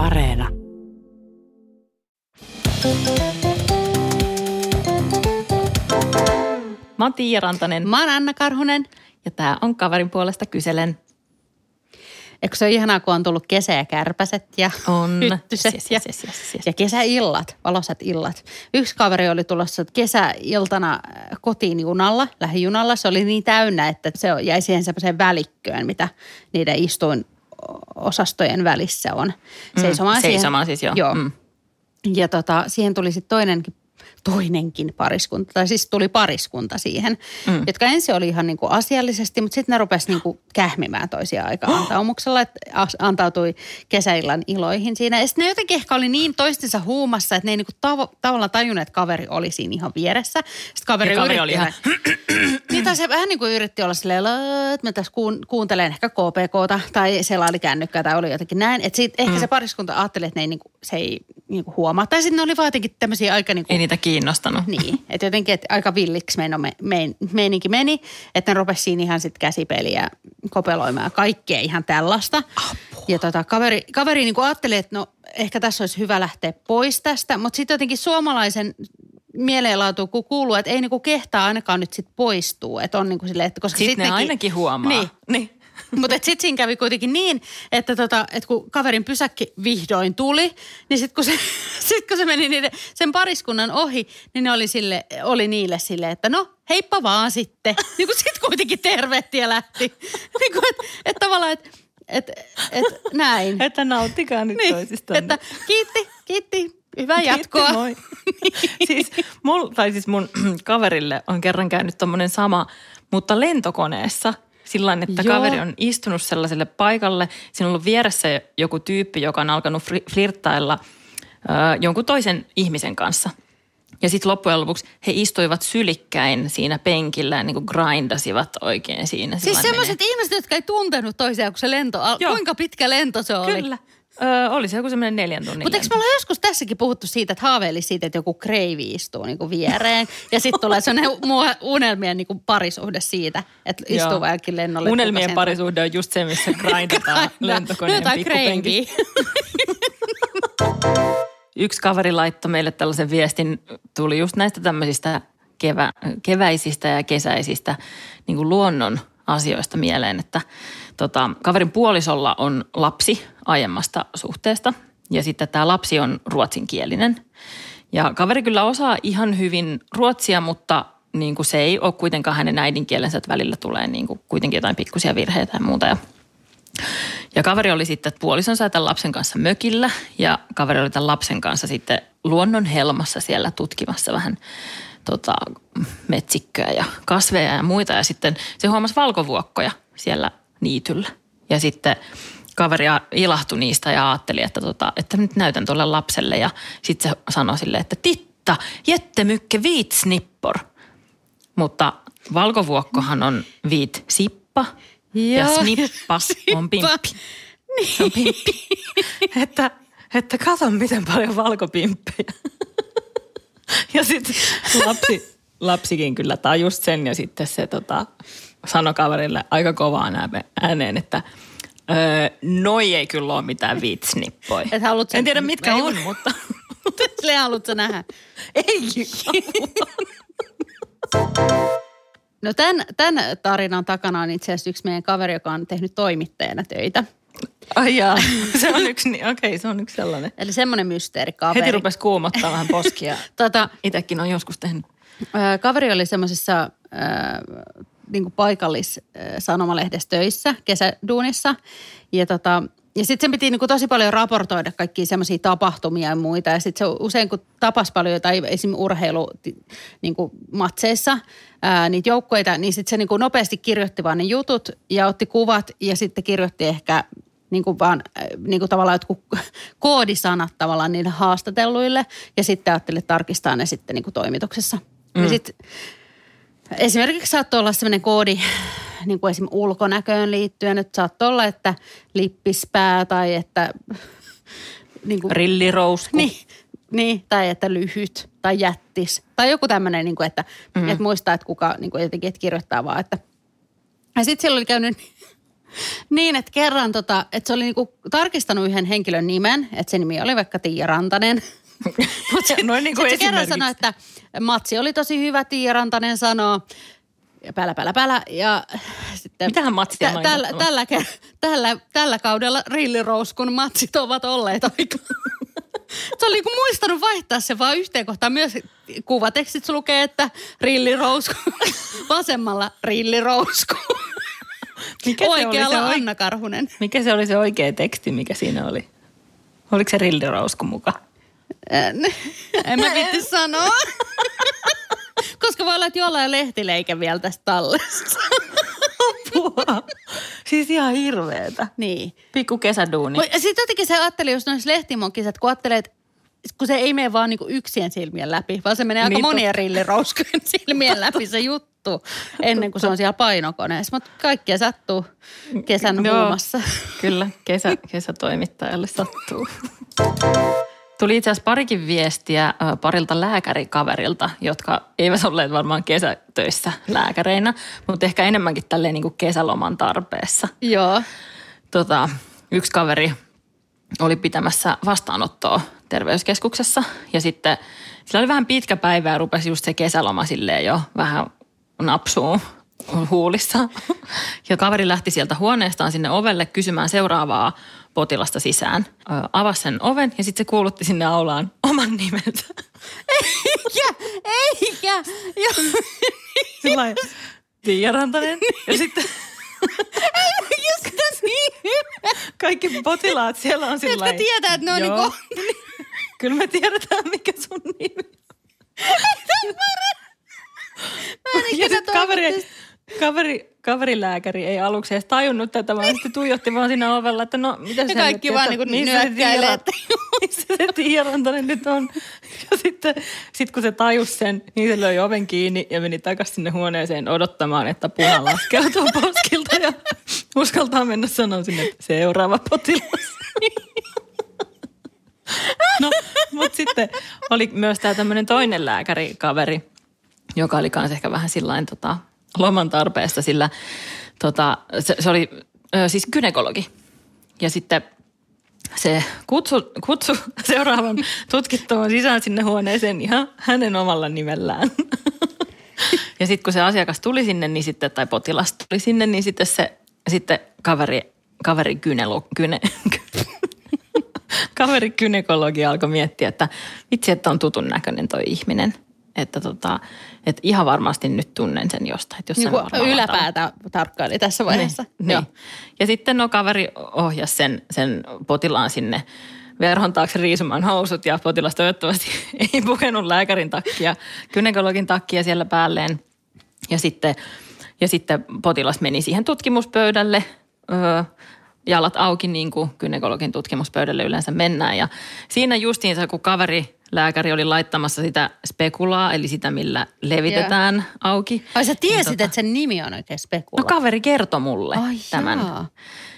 Areena. Mä oon Tiia Rantanen Mä oon Anna Karhunen. ja tää on kaverin puolesta kyselen. Eikö se ole ihanaa, kun on tullut kesä ja kärpäset ja On. hyttyset Yes, yes, yes, yes, yes. ja kesäillat, valoisat illat. Yksi kaveri oli tulossa kesäiltana äh, kotiin junalla, lähijunalla. Se oli niin täynnä, että se jäi siihen semmoiseen välikköön, mitä niiden istuin osastojen välissä on. Seisomaan, siihen- seisomaan siis, joo. joo. Mm. Ja tota, siihen tuli sitten toinenkin, toinenkin pariskunta, tai siis tuli pariskunta siihen, mm. jotka ensin oli ihan niinku asiallisesti, mutta sitten ne rupesi niinku kähmimään toisia aika antaumuksella, että antautui kesäillan iloihin siinä. Ja sitten ne jotenkin ehkä oli niin toistensa huumassa, että ne ei niinku tavo- tavallaan tajunneet, että kaveri oli siinä ihan vieressä. Sitten kaveri, Ja kaveri yritti oli ihan- niin se vähän niin kuin yritti olla silleen, että mä tässä kuun, kuuntelen ehkä KPKta tai selaili kännykkää tai oli jotenkin näin. Että siitä ehkä mm. se pariskunta ajatteli, että ne ei, niin kuin, se ei niin kuin huomaa. Tai sitten ne oli vaan jotenkin tämmöisiä aika niin kuin, Ei niitä kiinnostanut. niin, että jotenkin että aika villiksi meino, me, me, meininki meni, että ne rupesi siinä ihan sitten käsipeliä kopeloimaan ja kaikkea ihan tällaista. Apua. Ja tota, kaveri, kaveri niin kuin ajatteli, että no ehkä tässä olisi hyvä lähteä pois tästä, mutta sitten jotenkin suomalaisen mieleenlaatu, kun kuuluu, että ei niinku kehtaa ainakaan nyt sit poistuu. Että on niinku silleen, että koska Sitten sit ne nekin- ainakin huomaa. Niin. niin. Mutta sitten siinä kävi kuitenkin niin, että, tota, että kun kaverin pysäkki vihdoin tuli, niin sitten kun, se, sit kun se meni niiden, sen pariskunnan ohi, niin ne oli, sille, oli niille sille, että no heippa vaan sitten. Niin kuin sitten kuitenkin tervehti ja lähti. Niin kuin, että et tavallaan, että et, et, näin. Että nauttikaa nyt Niin, toisistaan. että kiitti, kiitti, hyvää jatkoa. Kiitti, moi. siis, mul, tai siis mun kaverille on kerran käynyt tommonen sama, mutta lentokoneessa sillä että Joo. kaveri on istunut sellaiselle paikalle. Siinä on ollut vieressä joku tyyppi, joka on alkanut flirttailla ö, jonkun toisen ihmisen kanssa. Ja sitten loppujen lopuksi he istuivat sylikkäin siinä penkillä ja niin kuin grindasivat oikein siinä. Siis semmoiset ihmiset, jotka ei tuntenut toisiaan, kun se lento, al- kuinka pitkä lento se oli. Kyllä. Ö, oli se joku semmoinen neljän tunnin Mutta eikö me olla joskus tässäkin puhuttu siitä, että haaveili siitä, että joku kreivi istuu niinku viereen. Ja sitten tulee sellainen unelmien niinku parisuhde siitä, että istuu vaikka lennolle. Unelmien sen- parisuhde on just se, missä grindataan lentokoneen kreiviä. Yksi kaveri laittoi meille tällaisen viestin, tuli just näistä tämmöisistä kevä, keväisistä ja kesäisistä niin kuin luonnon asioista mieleen, että tota, kaverin puolisolla on lapsi aiemmasta suhteesta ja sitten tämä lapsi on ruotsinkielinen. Ja kaveri kyllä osaa ihan hyvin ruotsia, mutta niin kuin se ei ole kuitenkaan hänen äidinkielensä, että välillä tulee niin kuin kuitenkin jotain pikkusia virheitä ja muuta. Ja ja kaveri oli sitten puolisonsa tämän lapsen kanssa mökillä ja kaveri oli tämän lapsen kanssa sitten luonnon helmassa siellä tutkimassa vähän tota, metsikköä ja kasveja ja muita. Ja sitten se huomasi valkovuokkoja siellä niityllä. Ja sitten kaveri ilahtui niistä ja ajatteli, että, tota, että nyt näytän tuolle lapselle. Ja sitten se sanoi sille, että titta, jättemykke viit snippor. Mutta valkovuokkohan on viit sippa ja Joo. snippa on pimppi. Se on pimppi. että, että kato miten paljon valkopimppejä. ja sitten lapsi, lapsikin kyllä tajus sen ja sitten se tota, sanoi kaverille aika kovaan ääne- ääneen, että öö, noi ei kyllä ole mitään viitsnippoja. Et sen- en tiedä mitkä ei- on, mutta Le haluatko nähdä? ei. No tämän, tämän tarinan takana on itse asiassa yksi meidän kaveri, joka on tehnyt toimittajana töitä. Ai jaa. se on yksi, niin, okei, se on yksi sellainen. Eli semmoinen mysteerikaveri. Heti rupesi kuumottaa vähän poskia. Tota, Itekin on joskus tehnyt. Kaveri oli semmoisessa niin paikallis-sanomalehdessä töissä kesäduunissa. Ja, tota, ja sitten sen piti niin kuin tosi paljon raportoida kaikkia semmoisia tapahtumia ja muita. Ja sitten se usein kun tapasi paljon jotain esim. urheilu niin kuin matseissa ää, niitä joukkueita, niin sitten se niin kuin nopeasti kirjoitti vaan ne jutut ja otti kuvat ja sitten kirjoitti ehkä niin kuin vaan niin kuin tavallaan jotkut koodisanat tavallaan niille haastatelluille ja sitten ajattelin tarkistaa ne sitten niin kuin toimituksessa. Mm. Ja sitten esimerkiksi saattoi olla sellainen koodi niin kuin esimerkiksi ulkonäköön liittyen, että saattoi olla, että lippispää tai että niin kuin, Rillirousku. niin, niin, tai että lyhyt tai jättis tai joku tämmöinen, niin kuin, että, mm. että muistaa, että kuka niin kuin jotenkin että kirjoittaa vaan, että ja sitten siellä oli käynyt Niin, että kerran tota, että se oli niinku tarkistanut yhden henkilön nimen, että se nimi oli vaikka Tiia Rantanen. Noin niin kuin Sitten se sanoi, että Matsi oli tosi hyvä, Tiia Rantanen sanoo. Ja pälä, pälä, pälä. Ja sitten, Mitähän Matsi tä- tällä, tällä, tällä, tällä kaudella rillirouskun matsit ovat olleet aika. Se oli niinku muistanut vaihtaa se vaan yhteen kohtaan. Myös kuvatekstissä lukee, että rillirousku. Vasemmalla rillirousku. Mikä se oli Oikealla se Anna Karhunen. Mikä se oli se oikea teksti, mikä siinä oli? Oliko se Rillirausku muka? En, en mä vitti sanoa. Koska voi olla, että jollain lehtileike vielä tästä tallessa. Apua. siis ihan hirveetä. Niin. Pikku kesäduuni. Sitten jotenkin se ajatteli just noissa lehtimokissa, että kun ajattelee, että kun se ei mene vaan niinku yksien silmien läpi, vaan se menee aika Niin, monien rillirouskujen silmien läpi se juttu ennen kuin se on siellä painokoneessa. Mutta kaikkea sattuu kesän Joo. huumassa. Kyllä, kesä, kesätoimittajalle sattuu. Tuli itse asiassa parikin viestiä parilta lääkärikaverilta, jotka eivät olleet varmaan kesätöissä lääkäreinä, mutta ehkä enemmänkin tälleen niin kuin kesäloman tarpeessa. Joo. Tota, yksi kaveri oli pitämässä vastaanottoa terveyskeskuksessa ja sitten sillä oli vähän pitkä päivä ja rupesi just se kesäloma silleen jo vähän napsuun huulissa. Ja kaveri lähti sieltä huoneestaan sinne ovelle kysymään seuraavaa potilasta sisään. Ö, avasi sen oven ja sitten se kuulutti sinne aulaan oman nimensä. Eikä, eikä. Lailla, Tiia Rantanen. Ja sitten Just niin. kaikki potilaat siellä on sillä Jotka lailla, tietää, että ne on Joo. niinku... Kyllä me tiedetään, mikä sun nimi Mä en Ja ikinä sit kaveri, toivottu- kaveri, kaverilääkäri ei aluksi edes tajunnut tätä, vaan sitten tuijotti vaan siinä ovella, että no mitä Ja kaikki vaan niinku nyökkäilee, että missä se Tiia Rantanen nyt on. Ja sitten sit kun se tajus sen, niin se löi oven kiinni ja meni takaisin sinne huoneeseen odottamaan, että puna laskeutuu poskilta ja uskaltaa mennä sanoa sinne, että seuraava potilas. No, mutta sitten oli myös tämä tämmöinen toinen lääkärikaveri, joka oli kanssa ehkä vähän sillain tota, loman tarpeessa, sillä tota, se, se oli ö, siis gynekologi. Ja sitten se kutsu, kutsu seuraavan tutkittavan sisään sinne huoneeseen ihan hänen omalla nimellään. Ja sitten kun se asiakas tuli sinne, niin sitten, tai potilas tuli sinne, niin sitten se sitten kaveri, kaveri gynelo, gyne, kaveri gynekologi alkoi miettiä, että vitsi, että on tutun näköinen toi ihminen. Että tota, että ihan varmasti nyt tunnen sen jostain. Että jossain Niinku varmaan matalalla. yläpäätä tarkkaili tässä vaiheessa. Niin, niin. Ja sitten no kaveri ohjasi sen, sen potilaan sinne verhon taakse riisumaan housut ja potilas toivottavasti ei pukenut lääkärin takia, gynekologin takia siellä päälleen. Ja sitten, ja sitten potilas meni siihen tutkimuspöydälle, öö, jalat auki niin kuin gynekologin tutkimuspöydälle yleensä mennään. Ja siinä justiinsa, kun kaveri lääkäri oli laittamassa sitä spekulaa, eli sitä, millä levitetään auki. Ai sä tiesit, Niin tota- että sen nimi on oikein spekula? No kaveri kertoi mulle Ai tämän. jaa.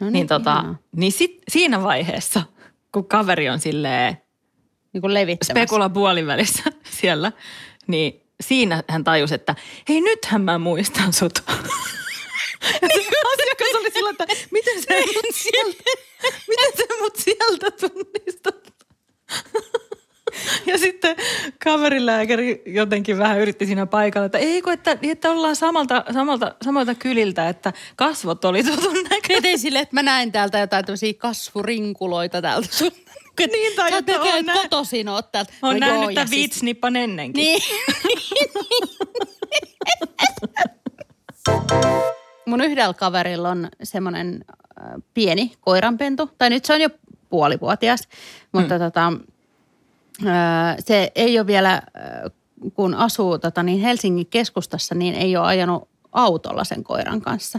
No niin tota, ihanaa. niin sit, siinä vaiheessa, kun kaveri on silleen Niin kuin spekula puolivälissä siellä, niin siinä hän tajusi, että hei nythän mä muistan sut. Se asiakas oli sillä, että miten se mut sieltä, miten se mut sieltä tunnistat? Ja sitten kaverilääkäri jotenkin vähän yritti siinä paikalla, että ei kun, että, että ollaan samalta, samalta, samalta kyliltä, että kasvot oli tutun näköisiä. Mä tein silleen, että mä näin täältä jotain tämmöisiä kasvurinkuloita täältä sun. Niin, tai Sä että on nä- kotoisin oot täältä. On No joo, nähnyt tämän viitsnippan ennenkin. Niin. Mun yhdellä kaverilla on semmoinen pieni koiranpentu, tai nyt se on jo puolivuotias, mutta hmm. tota, se ei ole vielä, kun asuu tota, niin Helsingin keskustassa, niin ei ole ajanut autolla sen koiran kanssa.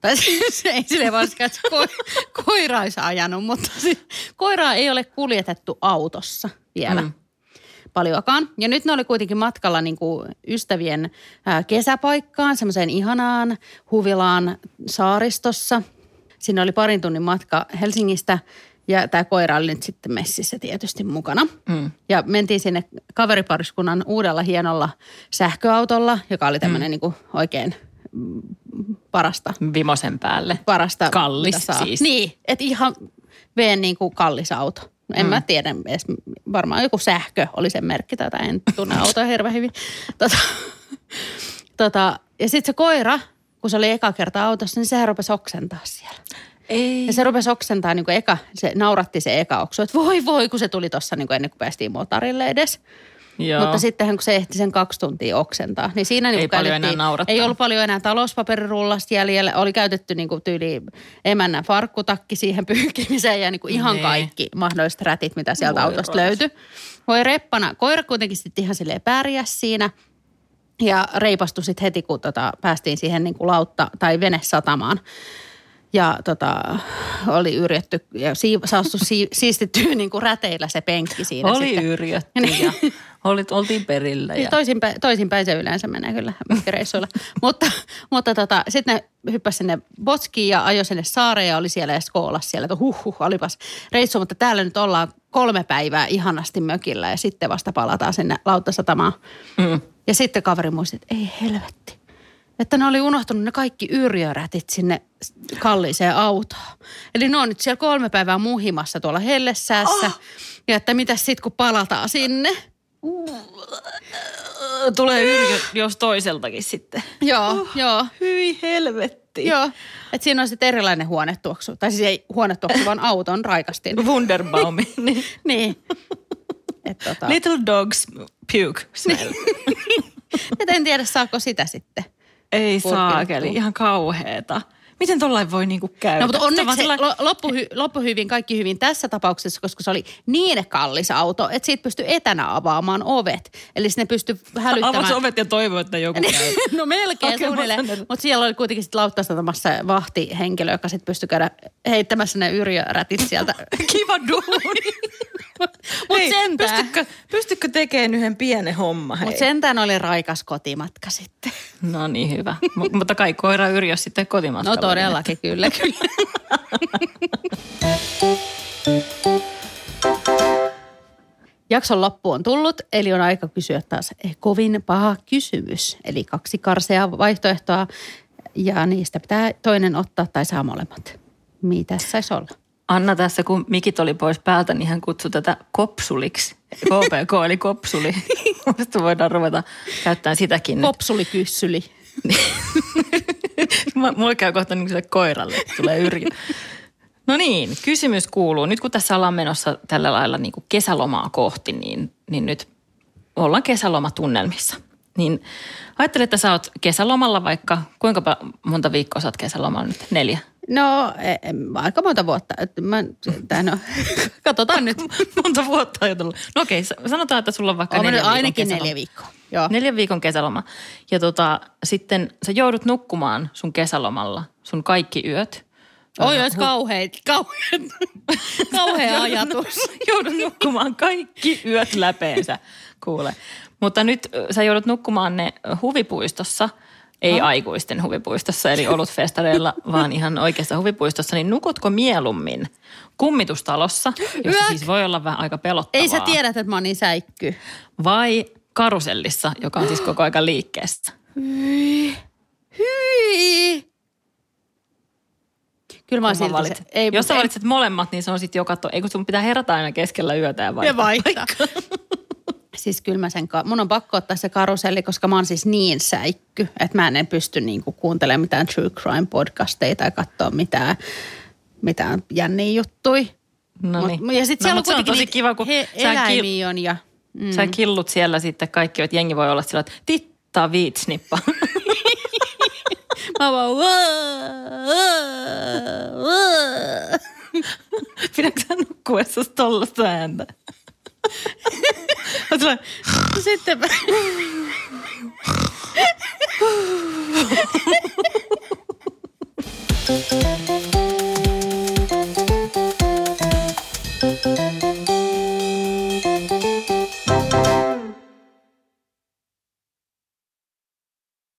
Tai se ei silleen vaan että ko- koira olisi ajanut, mutta se, koiraa ei ole kuljetettu autossa vielä. Mm. Paljoakaan. Ja nyt ne oli kuitenkin matkalla niin kuin ystävien kesäpaikkaan, semmoiseen ihanaan huvilaan saaristossa. Siinä oli parin tunnin matka Helsingistä ja tämä koira oli nyt sitten messissä tietysti mukana. Mm. Ja mentiin sinne kaveripariskunnan uudella hienolla sähköautolla, joka oli tämmöinen mm. niin kuin oikein parasta. Vimosen päälle. Parasta. Kallis siis. Niin, että ihan veen niin kuin kallis auto. No en mm. mä tiedä edes, varmaan joku sähkö oli sen merkki, tätä en tunne autoa hirveän hyvin. Tota, tota, ja sitten se koira, kun se oli eka kerta autossa, niin sehän rupesi oksentaa siellä. Ei. Ja se rupesi oksentaa niin kuin eka, se nauratti se eka oksu, että voi voi, kun se tuli tuossa niin ennen kuin päästiin motarille edes. Joo. Mutta sittenhän kun se ehti sen kaksi tuntia oksentaa, niin siinä niin Ei paljon enää naurattaa. Ei ollut paljon enää talouspaperirullasta jäljellä. Oli käytetty niin kuin tyyli emännän farkkutakki siihen pyyhkimiseen ja niin kuin ihan Niin. kaikki mahdolliset rätit, mitä sieltä Voi autosta löytyi. Voi reppana. Koira kuitenkin sitten ihan silleen pärjäs siinä ja reipastui sitten heti, kun tota, päästiin siihen niin kuin lautta tai venesatamaan. Ja tota, oli yrjetty ja sii, saastu si, siistittyä niin kuin räteillä se penkki siinä Oli sitten. yrjötty Niin. ja olit, oltiin perillä. Niin Ja... toisinpäin, toisinpäin se yleensä menee kyllä reissuilla. mutta mutta tota, sitten ne hyppäsi sinne Botskiin ja ajoi sinne saareen ja oli siellä ja skoolas siellä, että huh, huh olipas reissu. Mutta täällä nyt ollaan kolme päivää ihanasti mökillä ja sitten vasta palataan sinne Lauttasatamaan. Mm. Ja sitten kaveri muisti, että ei helvetti. Että ne oli unohtunut ne kaikki yrjörätit sinne kalliiseen autoon. Eli ne on nyt siellä kolme päivää muhimassa tuolla hellessäässä. Oh. Ja että mitäs sitten kun palataan sinne. Tulee yrjö jos toiseltakin sitten. Joo, oh. joo. Hyi helvetti. Joo, että siinä on sitten erilainen huonetuoksu. Tai siis ei huonetuoksu, vaan auton raikastin. Wunderbaumi. niin. niin. Et tota, Little dogs puke smell. et en tiedä, saako sitä sitten. Ei saakeli, ihan kauheeta. Miten tollain voi niinku käydä? No mutta onneksi se lo- loppu, hy, loppu hyvin, kaikki hyvin tässä tapauksessa, koska se oli niin kallis auto, että siitä pystyi etänä avaamaan ovet. Eli sinne pystyi hälyttämään. Avasi ovet ja toivoi, että joku käy. no melkein Hakemassa suunnilleen. ne. Mutta siellä oli kuitenkin sitten lauttasatamassa vahtihenkilö, joka sitten pystyi käydä heittämässä ne yrjörätit sieltä. Kiva duuni. Mut Hei, sentään. Pystytkö, pystytkö tekemään yhden pienen homma? Mutta sentään oli raikas kotimatka sitten. No niin, hyvä. M- mutta kai koira yrjös sitten kotimatkalla. No todellakin, kyllä, kyllä. Jakson loppu on tullut, eli on aika kysyä taas kovin paha kysymys. Eli kaksi karseaa vaihtoehtoa ja niistä pitää toinen ottaa tai saa molemmat. Mitä saisi olla? Anna tässä, kun mikit oli pois päältä, niin hän kutsui tätä kopsuliksi. KPK eli kopsuli. Sitten voidaan ruveta käyttämään sitäkin. nyt. Mulle käy kohta niin sille koiralle, tulee yrjö. No niin, kysymys kuuluu. Nyt kun tässä ollaan menossa tällä lailla niin kuin kesälomaa kohti, niin, niin nyt ollaan kesälomatunnelmissa. Niin ajattele, että sä oot kesälomalla vaikka, kuinka monta viikkoa sä oot kesälomalla nyt? Neljä? No, e- em, aika monta vuotta. Mä, tää no, katsotaan nyt. Monta vuotta ajatellut. No okei, sa- sanotaan, että sulla on vaikka On neljä viikon ainakin kesäloma. neljä viikkoa. Joo. Neljän viikon kesäloma. Ja tota, sitten sä joudut nukkumaan sun kesälomalla sun kaikki yöt. Oi, olisi kauheat, kauheat, kauhea ajatus. joudut nukkumaan kaikki yöt läpeensä, kuule. Mutta nyt sä joudut nukkumaan ne huvipuistossa, ei aikuisten huvipuistossa, eli olutfestareilla, vaan ihan oikeassa huvipuistossa. Niin nukutko mieluummin kummitustalossa, jossa Yök! siis voi olla vähän aika pelottavaa, Ei sä tiedät, että mä oon niin säikky. vai karusellissa, joka on siis koko aika liikkeessä? Hyi. Kyllä mä silti valitset? se, ei, Jos sä ei- valitset molemmat, niin se on sitten joka to... Ei kun sun pitää herätä aina keskellä yötä ja vaihtaa. Ja vaihtaa. Siis kyllä mä sen, mun on pakko ottaa se karuselli, koska mä oon siis niin säikky, että mä en pysty niinku kuuntelemaan mitään true crime podcasteja tai katsoa mitään, mitään jänniä juttui. No niin. ja sitten No, siellä se on on kuitenkin tosi kiva, kun he, sä eläimiä on ja... Mm. Sä killut siellä sitten kaikki, että jengi voi olla sillä, että titta viitsnippa. Mä vaan... Pidätkö sä nukkuessa tollasta ääntä? Mä tulen, Sitten mä...